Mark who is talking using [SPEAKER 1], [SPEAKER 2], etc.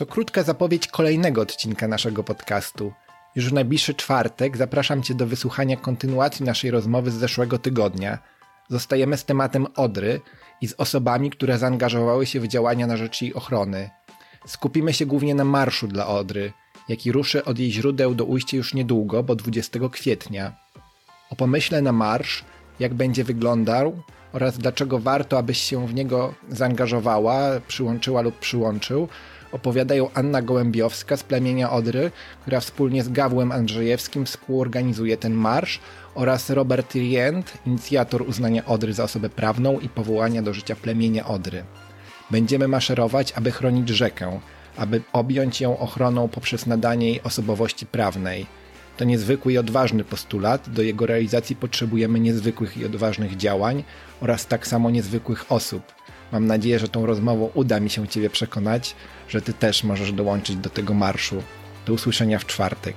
[SPEAKER 1] To krótka zapowiedź kolejnego odcinka naszego podcastu. Już w najbliższy czwartek zapraszam Cię do wysłuchania kontynuacji naszej rozmowy z zeszłego tygodnia. Zostajemy z tematem Odry i z osobami, które zaangażowały się w działania na rzecz jej ochrony. Skupimy się głównie na marszu dla Odry, jaki ruszy od jej źródeł do ujścia już niedługo, bo 20 kwietnia. O pomyśle na marsz, jak będzie wyglądał oraz dlaczego warto, abyś się w niego zaangażowała, przyłączyła lub przyłączył, opowiadają Anna Gołębiowska z plemienia Odry, która wspólnie z Gawłem Andrzejewskim współorganizuje ten marsz oraz Robert Rient, inicjator uznania Odry za osobę prawną i powołania do życia plemienia Odry. Będziemy maszerować, aby chronić rzekę, aby objąć ją ochroną poprzez nadanie jej osobowości prawnej. To niezwykły i odważny postulat, do jego realizacji potrzebujemy niezwykłych i odważnych działań oraz tak samo niezwykłych osób. Mam nadzieję, że tą rozmową uda mi się Ciebie przekonać, że Ty też możesz dołączyć do tego marszu. Do usłyszenia w czwartek.